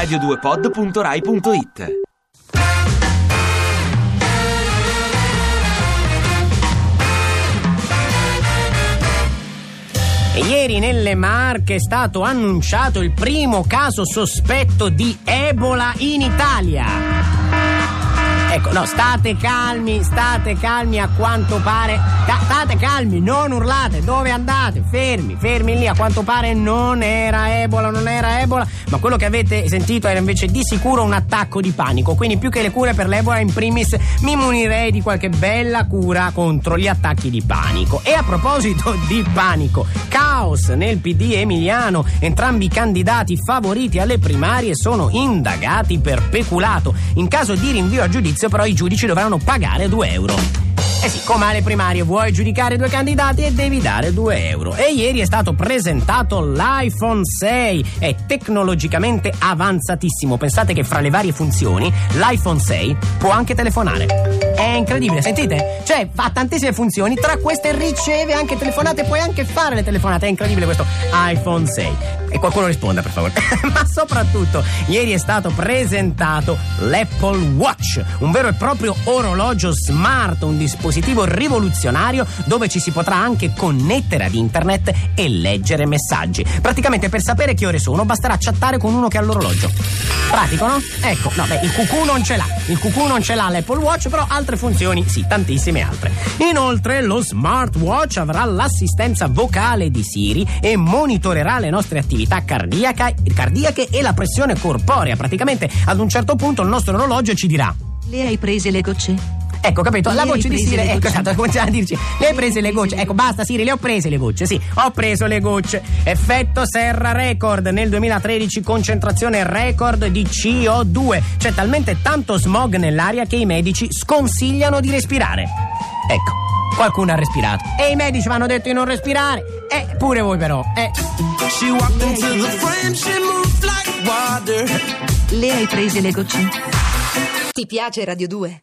radio2pod.rai.it E ieri nelle Marche è stato annunciato il primo caso sospetto di Ebola in Italia. Ecco, no, state calmi, state calmi a quanto pare. State calmi, non urlate, dove andate? Fermi, fermi lì, a quanto pare non era Ebola, non era Ebola, ma quello che avete sentito era invece di sicuro un attacco di panico. Quindi più che le cure per l'Ebola, in primis mi munirei di qualche bella cura contro gli attacchi di panico. E a proposito di panico, caos nel PD emiliano, entrambi i candidati favoriti alle primarie sono indagati per peculato. In caso di rinvio a giudizio però i giudici dovranno pagare 2 euro. Eh sì, come alle primarie, vuoi giudicare due candidati e devi dare 2 euro. E ieri è stato presentato l'iPhone 6, è tecnologicamente avanzatissimo. Pensate che fra le varie funzioni l'iPhone 6 può anche telefonare. È incredibile, sentite? Cioè, fa tantissime funzioni, tra queste riceve anche telefonate, puoi anche fare le telefonate. È incredibile questo iPhone 6. E qualcuno risponda, per favore. Ma soprattutto, ieri è stato presentato l'Apple Watch, un vero e proprio orologio smart, un dispositivo rivoluzionario dove ci si potrà anche connettere ad internet e leggere messaggi. Praticamente per sapere che ore sono basterà chattare con uno che ha l'orologio. Pratico, no? Ecco, no, beh, il cucù non ce l'ha. Il cucù non ce l'ha l'Apple Watch, però altre funzioni sì, tantissime altre. Inoltre lo smartwatch avrà l'assistenza vocale di Siri e monitorerà le nostre attività cardiaca, cardiache e la pressione corporea. Praticamente ad un certo punto il nostro orologio ci dirà Le hai prese le gocce? Ecco, capito? La voce di Siri, ecco, esatto, cominciamo a dirci. Le hai prese le gocce? Ecco, basta Siri, le ho prese le gocce, sì. Ho preso le gocce. Effetto serra record nel 2013, concentrazione record di CO2. C'è talmente tanto smog nell'aria che i medici sconsigliano di respirare. Ecco, qualcuno ha respirato. E i medici mi hanno detto di non respirare. Eh, pure voi però. Eh. She walked into the frame, she moved like water. Le hai prese le gocce? Ti piace Radio 2?